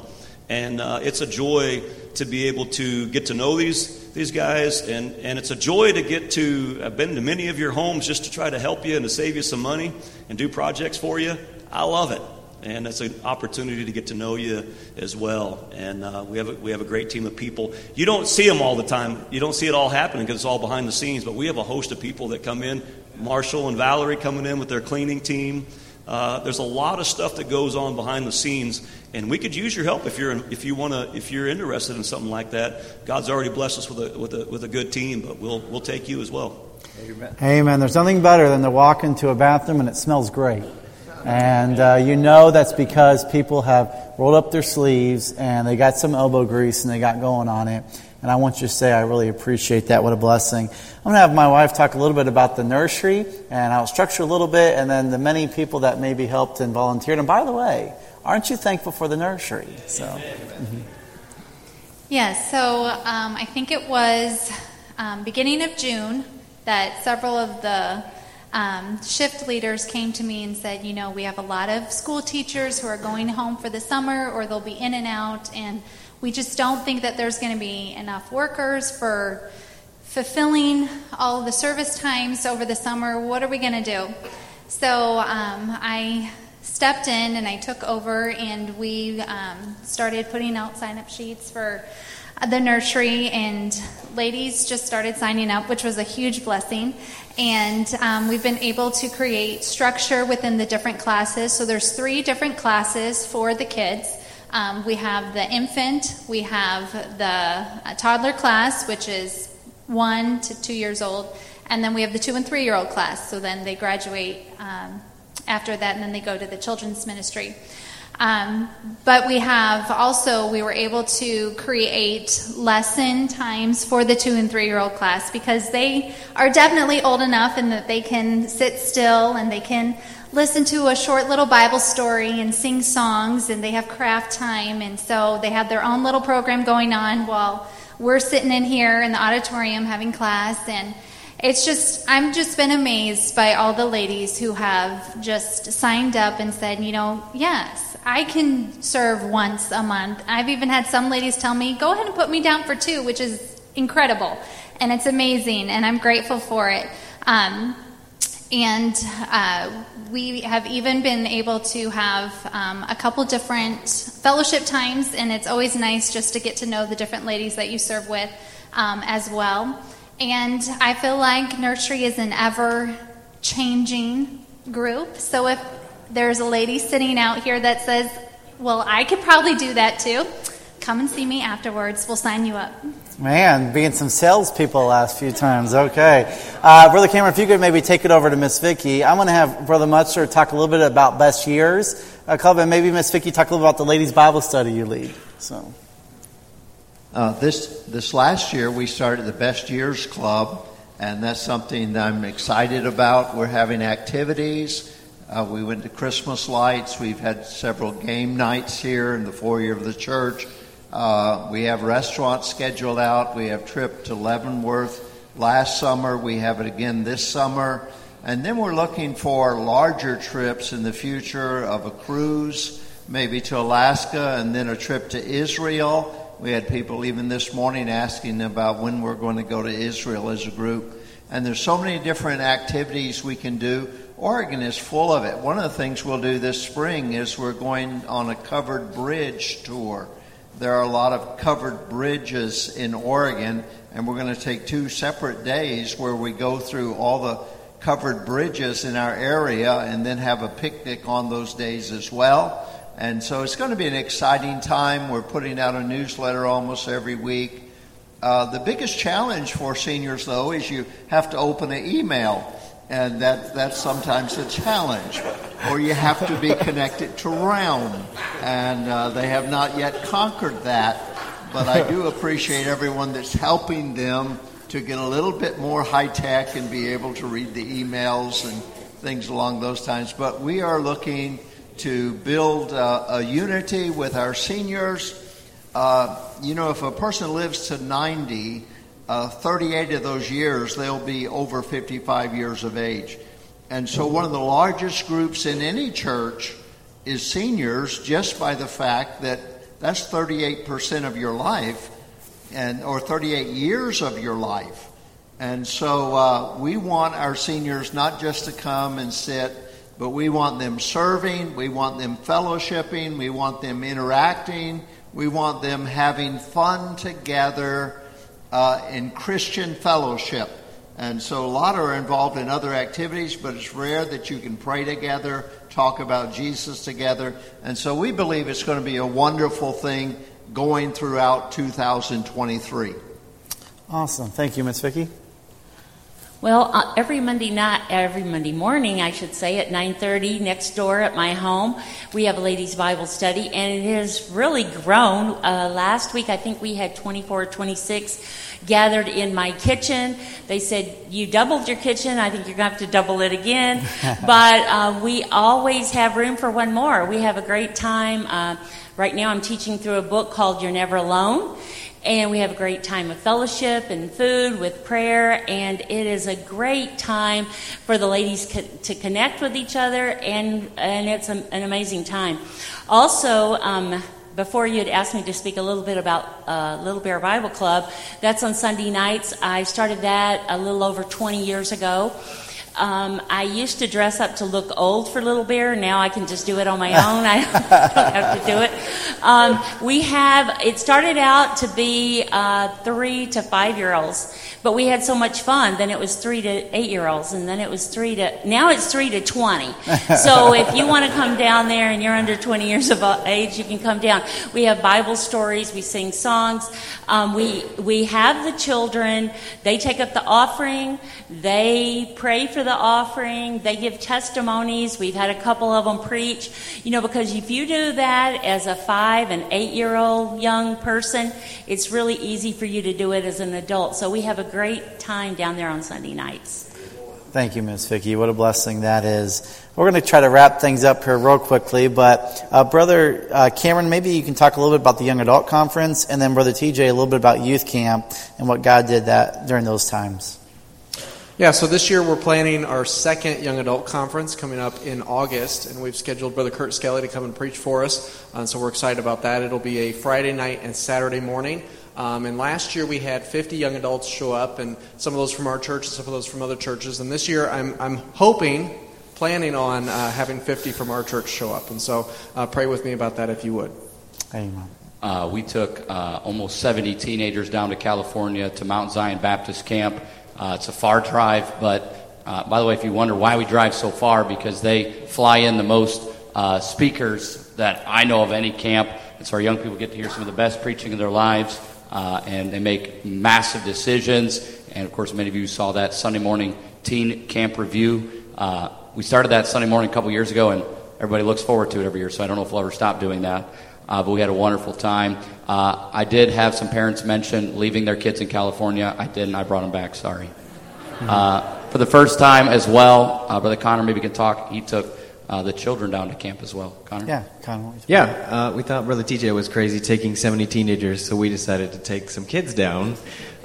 And uh, it's a joy to be able to get to know these, these guys. And, and it's a joy to get to, I've been to many of your homes just to try to help you and to save you some money and do projects for you. I love it. And it's an opportunity to get to know you as well. And uh, we, have a, we have a great team of people. You don't see them all the time. You don't see it all happening because it's all behind the scenes. But we have a host of people that come in. Marshall and Valerie coming in with their cleaning team. Uh, there's a lot of stuff that goes on behind the scenes, and we could use your help if you're if you want to if you're interested in something like that. God's already blessed us with a with a with a good team, but we'll we'll take you as well. Amen. Amen. There's nothing better than to walk into a bathroom and it smells great. And uh, you know that's because people have rolled up their sleeves and they got some elbow grease and they got going on it. And I want you to say, I really appreciate that. What a blessing. I'm going to have my wife talk a little bit about the nursery and I'll structure a little bit and then the many people that maybe helped and volunteered. And by the way, aren't you thankful for the nursery? So. Mm-hmm. Yeah, so um, I think it was um, beginning of June that several of the um, shift leaders came to me and said, you know, we have a lot of school teachers who are going home for the summer or they'll be in and out, and we just don't think that there's going to be enough workers for fulfilling all the service times over the summer. What are we going to do? So um, I stepped in and I took over, and we um, started putting out sign up sheets for the nursery, and ladies just started signing up, which was a huge blessing. And um, we've been able to create structure within the different classes. So there's three different classes for the kids. Um, we have the infant, we have the uh, toddler class, which is one to two years old, and then we have the two and three year old class. So then they graduate um, after that, and then they go to the children's ministry. Um, but we have also, we were able to create lesson times for the two and three year old class because they are definitely old enough and that they can sit still and they can listen to a short little Bible story and sing songs and they have craft time. And so they have their own little program going on while we're sitting in here in the auditorium having class. And it's just, I'm just been amazed by all the ladies who have just signed up and said, you know, yes, I can serve once a month. I've even had some ladies tell me, go ahead and put me down for two, which is incredible. And it's amazing, and I'm grateful for it. Um, and uh, we have even been able to have um, a couple different fellowship times, and it's always nice just to get to know the different ladies that you serve with um, as well. And I feel like nursery is an ever changing group. So if there's a lady sitting out here that says, Well, I could probably do that too. Come and see me afterwards. We'll sign you up. Man, being some salespeople last few times. Okay. Uh, Brother Cameron, if you could maybe take it over to Miss Vicki. I'm going to have Brother Mutzler talk a little bit about best years. Uh, and maybe Miss Vicki talk a little about the ladies' Bible study you lead. So. Uh, this this last year we started the Best Years Club, and that's something that I'm excited about. We're having activities. Uh, we went to Christmas lights. We've had several game nights here in the foyer of the church. Uh, we have restaurants scheduled out. We have trip to Leavenworth last summer. We have it again this summer. And then we're looking for larger trips in the future of a cruise, maybe to Alaska, and then a trip to Israel. We had people even this morning asking about when we're going to go to Israel as a group. And there's so many different activities we can do. Oregon is full of it. One of the things we'll do this spring is we're going on a covered bridge tour. There are a lot of covered bridges in Oregon, and we're going to take two separate days where we go through all the covered bridges in our area and then have a picnic on those days as well. And so it's going to be an exciting time. We're putting out a newsletter almost every week. Uh, the biggest challenge for seniors, though, is you have to open an email and that that's sometimes a challenge. Or you have to be connected to Round, and uh, they have not yet conquered that. But I do appreciate everyone that's helping them to get a little bit more high tech and be able to read the emails and things along those times. But we are looking to build uh, a unity with our seniors. Uh, you know, if a person lives to 90, uh, 38 of those years, they'll be over 55 years of age. And so, one of the largest groups in any church is seniors, just by the fact that that's 38% of your life, and or 38 years of your life. And so, uh, we want our seniors not just to come and sit, but we want them serving, we want them fellowshipping, we want them interacting, we want them having fun together uh, in Christian fellowship. And so a lot are involved in other activities, but it's rare that you can pray together, talk about Jesus together. And so we believe it's going to be a wonderful thing going throughout 2023. Awesome. Thank you, Miss Vicki. Well, uh, every Monday night, every Monday morning, I should say, at 9:30 next door at my home, we have a ladies' Bible study, and it has really grown. Uh, last week, I think we had 24, or 26 gathered in my kitchen. They said you doubled your kitchen. I think you're going to have to double it again. but uh, we always have room for one more. We have a great time. Uh, right now, I'm teaching through a book called "You're Never Alone." And we have a great time of fellowship and food with prayer, and it is a great time for the ladies co- to connect with each other, and, and it's a, an amazing time. Also, um, before you had asked me to speak a little bit about uh, Little Bear Bible Club, that's on Sunday nights. I started that a little over 20 years ago. Um, I used to dress up to look old for Little Bear. Now I can just do it on my own. I don't have to do it. Um, we have, it started out to be uh, three to five year olds, but we had so much fun. Then it was three to eight year olds, and then it was three to, now it's three to 20. So if you want to come down there and you're under 20 years of age, you can come down. We have Bible stories, we sing songs. Um, we, we have the children, they take up the offering, they pray for the offering, they give testimonies. We've had a couple of them preach. You know, because if you do that as a five and eight year old young person, it's really easy for you to do it as an adult. So we have a great time down there on Sunday nights. Thank you, Ms. Vicki. What a blessing that is. We're going to try to wrap things up here real quickly, but uh, Brother uh, Cameron, maybe you can talk a little bit about the Young Adult Conference, and then Brother TJ, a little bit about Youth Camp and what God did that during those times. Yeah, so this year we're planning our second young adult conference coming up in August, and we've scheduled Brother Kurt Skelly to come and preach for us. Uh, so we're excited about that. It'll be a Friday night and Saturday morning. Um, and last year we had 50 young adults show up, and some of those from our church, and some of those from other churches. And this year I'm, I'm hoping, planning on uh, having 50 from our church show up. And so uh, pray with me about that if you would. Amen. Uh, we took uh, almost 70 teenagers down to California to Mount Zion Baptist Camp. Uh, it's a far drive, but uh, by the way, if you wonder why we drive so far, because they fly in the most uh, speakers that I know of any camp. And so our young people get to hear some of the best preaching of their lives, uh, and they make massive decisions. And of course, many of you saw that Sunday morning teen camp review. Uh, we started that Sunday morning a couple years ago, and everybody looks forward to it every year, so I don't know if we'll ever stop doing that. Uh, but we had a wonderful time. Uh, I did have some parents mention leaving their kids in California. I didn't. I brought them back. Sorry. Uh, for the first time as well, uh, Brother Connor maybe can talk. He took uh, the children down to camp as well. Connor? Yeah, Connor. Yeah, uh, we thought Brother TJ was crazy taking 70 teenagers, so we decided to take some kids down.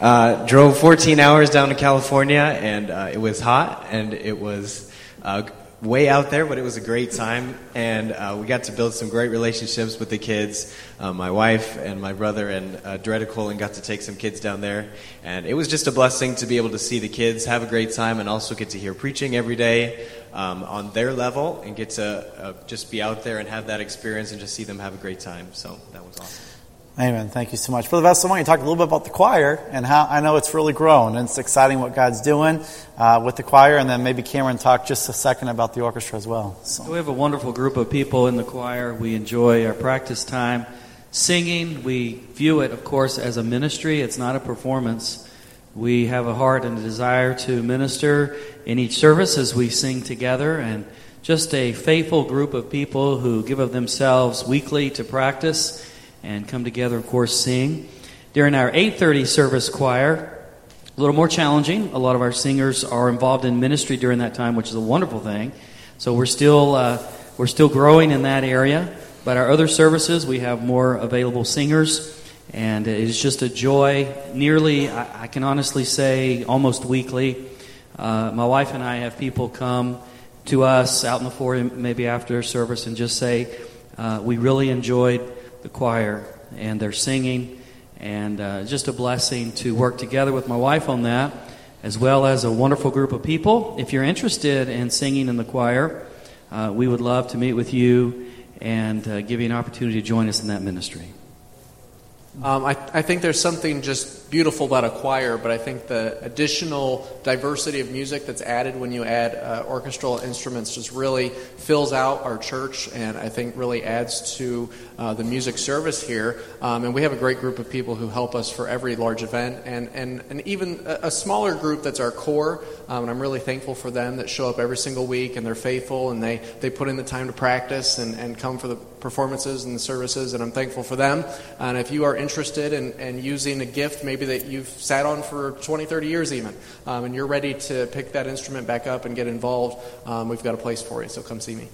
Uh, drove 14 hours down to California, and uh, it was hot, and it was uh, way out there, but it was a great time, and uh, we got to build some great relationships with the kids. Uh, my wife and my brother and uh, Doretta Colin got to take some kids down there, and it was just a blessing to be able to see the kids have a great time and also get to hear preaching every day um, on their level and get to uh, just be out there and have that experience and just see them have a great time. So that was awesome. Amen. Thank you so much. Brother Vessel, why don't you talk a little bit about the choir and how I know it's really grown and it's exciting what God's doing uh, with the choir, and then maybe Cameron talk just a second about the orchestra as well. So. We have a wonderful group of people in the choir. We enjoy our practice time singing. We view it, of course, as a ministry. It's not a performance. We have a heart and a desire to minister in each service as we sing together, and just a faithful group of people who give of themselves weekly to practice and come together, of course, sing. During our 8:30 service choir, a little more challenging. A lot of our singers are involved in ministry during that time, which is a wonderful thing. So we're still uh, we're still growing in that area. But our other services, we have more available singers, and it is just a joy. Nearly, I, I can honestly say, almost weekly. Uh, my wife and I have people come to us out in the foyer, maybe after service, and just say, uh, "We really enjoyed." The choir and their singing, and uh, just a blessing to work together with my wife on that, as well as a wonderful group of people. If you're interested in singing in the choir, uh, we would love to meet with you and uh, give you an opportunity to join us in that ministry. Um, I, I think there's something just beautiful about a choir, but I think the additional diversity of music that's added when you add uh, orchestral instruments just really fills out our church and I think really adds to uh, the music service here. Um, and we have a great group of people who help us for every large event and, and, and even a, smaller group that's our core. Um, and I'm really thankful for them that show up every single week and they're faithful and they, they put in the time to practice and, and come for the performances and the services, and I'm thankful for them. And if you are interested in, in using a gift maybe that you've sat on for 20, 30 years even, um, and you're ready to pick that instrument back up and get involved, um, we've got a place for you, so come see me.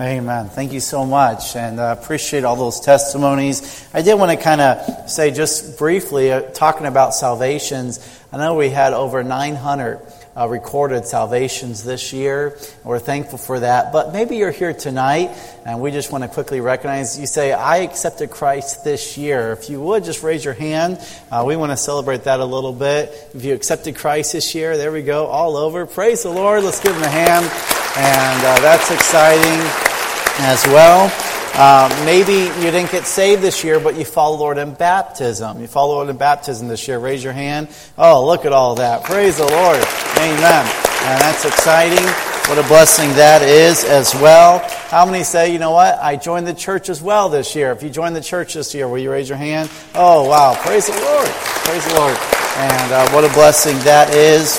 Amen. Thank you so much, and uh, appreciate all those testimonies. I did want to kind of say just briefly, uh, talking about salvations. I know we had over 900 uh, recorded salvations this year. We're thankful for that. But maybe you're here tonight, and we just want to quickly recognize you say, I accepted Christ this year. If you would, just raise your hand. Uh, we want to celebrate that a little bit. If you accepted Christ this year, there we go, all over. Praise the Lord. Let's give him a hand. And uh, that's exciting as well. Uh, maybe you didn't get saved this year, but you follow Lord in baptism. You follow Lord in baptism this year. Raise your hand. Oh, look at all that. Praise the Lord. Amen. And that's exciting. What a blessing that is as well. How many say, you know what? I joined the church as well this year. If you joined the church this year, will you raise your hand? Oh, wow. Praise the Lord. Praise the Lord. And uh, what a blessing that is.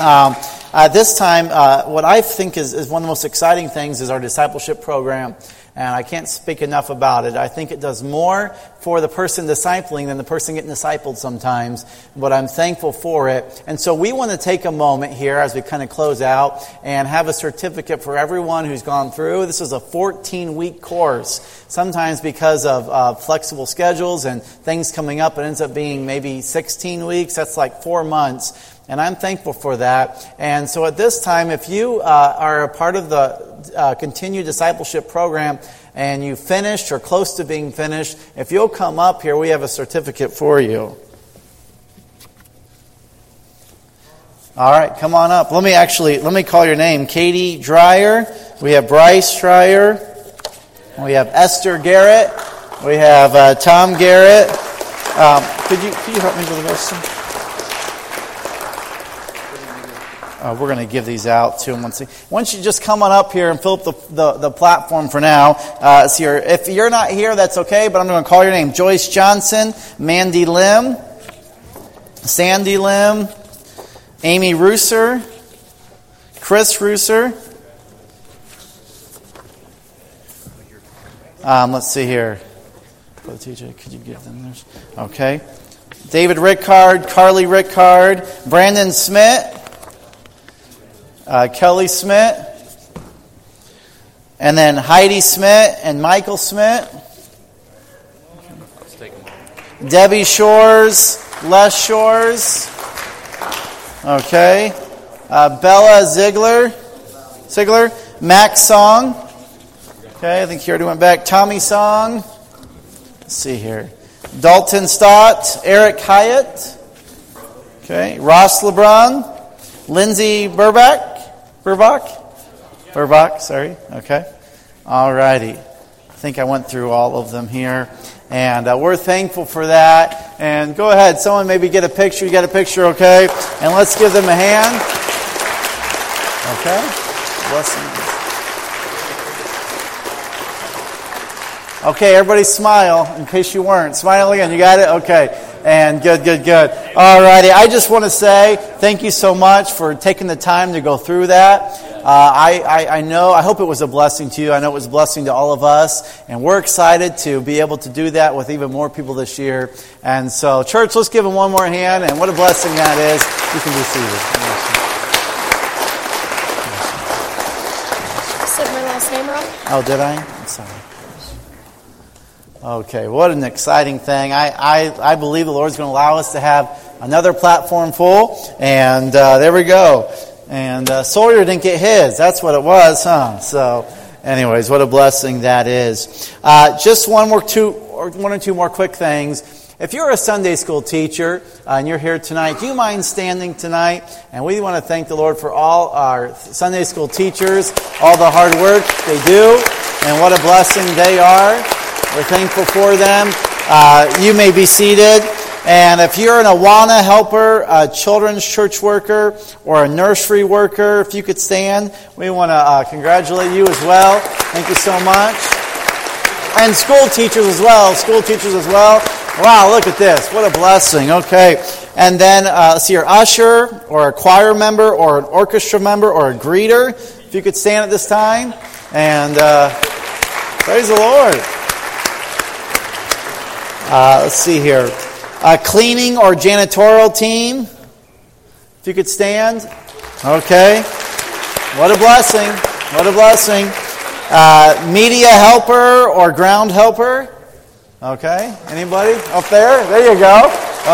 Um, uh, this time, uh, what I think is, is one of the most exciting things is our discipleship program and I can't speak enough about it. I think it does more for the person discipling than the person getting discipled sometimes, but I'm thankful for it. And so we want to take a moment here as we kind of close out and have a certificate for everyone who's gone through. This is a 14 week course. Sometimes because of uh, flexible schedules and things coming up, it ends up being maybe 16 weeks. That's like four months. And I'm thankful for that. And so at this time, if you uh, are a part of the uh, continued discipleship program and you finished or close to being finished, if you'll come up here, we have a certificate for you. All right, come on up. Let me actually let me call your name. Katie Dreyer. We have Bryce Dreyer. We have Esther Garrett. We have uh, Tom Garrett. Um, could you could you help me with the rest? Uh, we're going to give these out to them once. Once you just come on up here and fill up the, the, the platform for now. Uh, you're, if you're not here, that's okay, but I'm going to call your name. Joyce Johnson, Mandy Lim, Sandy Lim, Amy Rooser, Chris Rooser. Um, let's see here. TJ, could you give them theirs? Okay. David Rickard, Carly Rickard, Brandon Smith, uh, Kelly Smith, and then Heidi Smith and Michael Smith. Debbie Shores, Les Shores. Okay. Uh, Bella Ziegler. Ziegler. Max Song. Okay, I think he already went back. Tommy Song. Let's see here. Dalton Stott. Eric Hyatt. Okay. Ross LeBron. Lindsay Burback. Burbach? Burbach, sorry. Okay. All righty. I think I went through all of them here. And uh, we're thankful for that. And go ahead, someone maybe get a picture. You got a picture, okay? And let's give them a hand. Okay? Blessings. Okay, everybody smile in case you weren't. Smile again. You got it? Okay. And good, good, good. All righty. I just want to say thank you so much for taking the time to go through that. Uh, I, I, I, know, I hope it was a blessing to you. I know it was a blessing to all of us. And we're excited to be able to do that with even more people this year. And so, church, let's give them one more hand. And what a blessing that is. You can be seated. Said my last name wrong? Oh, did I? I'm sorry. Okay, what an exciting thing. I, I, I believe the Lord's going to allow us to have another platform full. And uh, there we go. And uh, Sawyer didn't get his. That's what it was, huh? So, anyways, what a blessing that is. Uh, just one more two, or one or two more quick things. If you're a Sunday school teacher uh, and you're here tonight, do you mind standing tonight? And we want to thank the Lord for all our Sunday school teachers, all the hard work they do, and what a blessing they are. We're thankful for them. Uh, you may be seated. And if you're an Awana helper, a children's church worker, or a nursery worker, if you could stand, we want to uh, congratulate you as well. Thank you so much. And school teachers as well. School teachers as well. Wow, look at this. What a blessing. Okay. And then, uh, see, your usher, or a choir member, or an orchestra member, or a greeter. If you could stand at this time. And uh, praise the Lord. Uh, let's see here. A cleaning or janitorial team. If you could stand. Okay. What a blessing. What a blessing. Uh, media helper or ground helper. Okay. Anybody up there? There you go.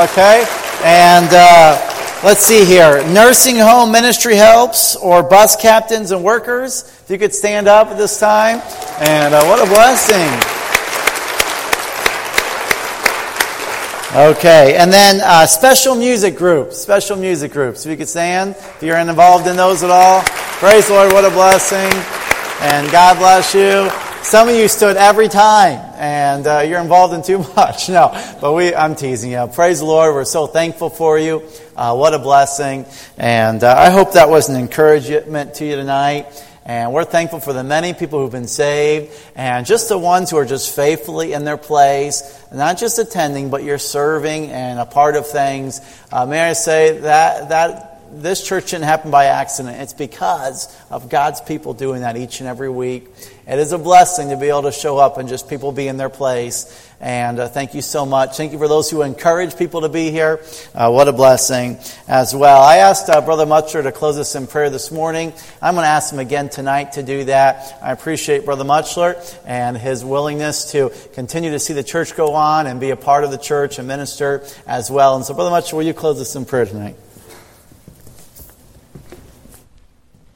Okay. And uh, let's see here. Nursing home ministry helps or bus captains and workers. If you could stand up at this time. And uh, what a blessing. Okay, and then uh, special music groups. Special music groups. If you could stand, if you're involved in those at all, praise the Lord. What a blessing, and God bless you. Some of you stood every time, and uh, you're involved in too much. No, but we, I'm teasing you. Praise the Lord. We're so thankful for you. Uh, what a blessing, and uh, I hope that was an encouragement to you tonight. And we're thankful for the many people who've been saved and just the ones who are just faithfully in their place, not just attending, but you're serving and a part of things. Uh, may I say that, that this church didn't happen by accident. It's because of God's people doing that each and every week. It is a blessing to be able to show up and just people be in their place. And uh, thank you so much. Thank you for those who encourage people to be here. Uh, what a blessing as well. I asked uh, Brother Mutzler to close us in prayer this morning. I'm going to ask him again tonight to do that. I appreciate Brother Mutzler and his willingness to continue to see the church go on and be a part of the church and minister as well. And so, Brother Mutzler, will you close us in prayer tonight?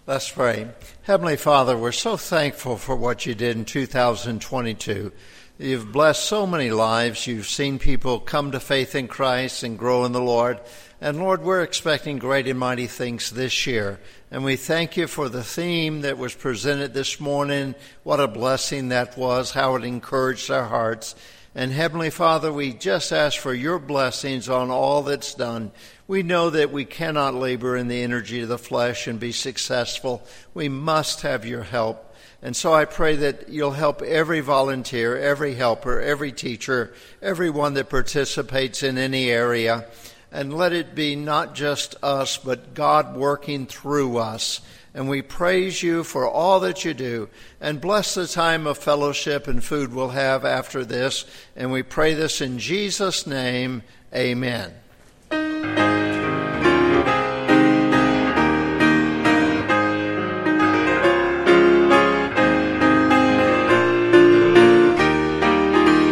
Let's pray. Heavenly Father, we're so thankful for what you did in 2022. You've blessed so many lives. You've seen people come to faith in Christ and grow in the Lord. And Lord, we're expecting great and mighty things this year. And we thank you for the theme that was presented this morning. What a blessing that was, how it encouraged our hearts. And Heavenly Father, we just ask for your blessings on all that's done. We know that we cannot labor in the energy of the flesh and be successful. We must have your help. And so I pray that you'll help every volunteer, every helper, every teacher, everyone that participates in any area. And let it be not just us, but God working through us and we praise you for all that you do. And bless the time of fellowship and food we'll have after this. And we pray this in Jesus' name. Amen.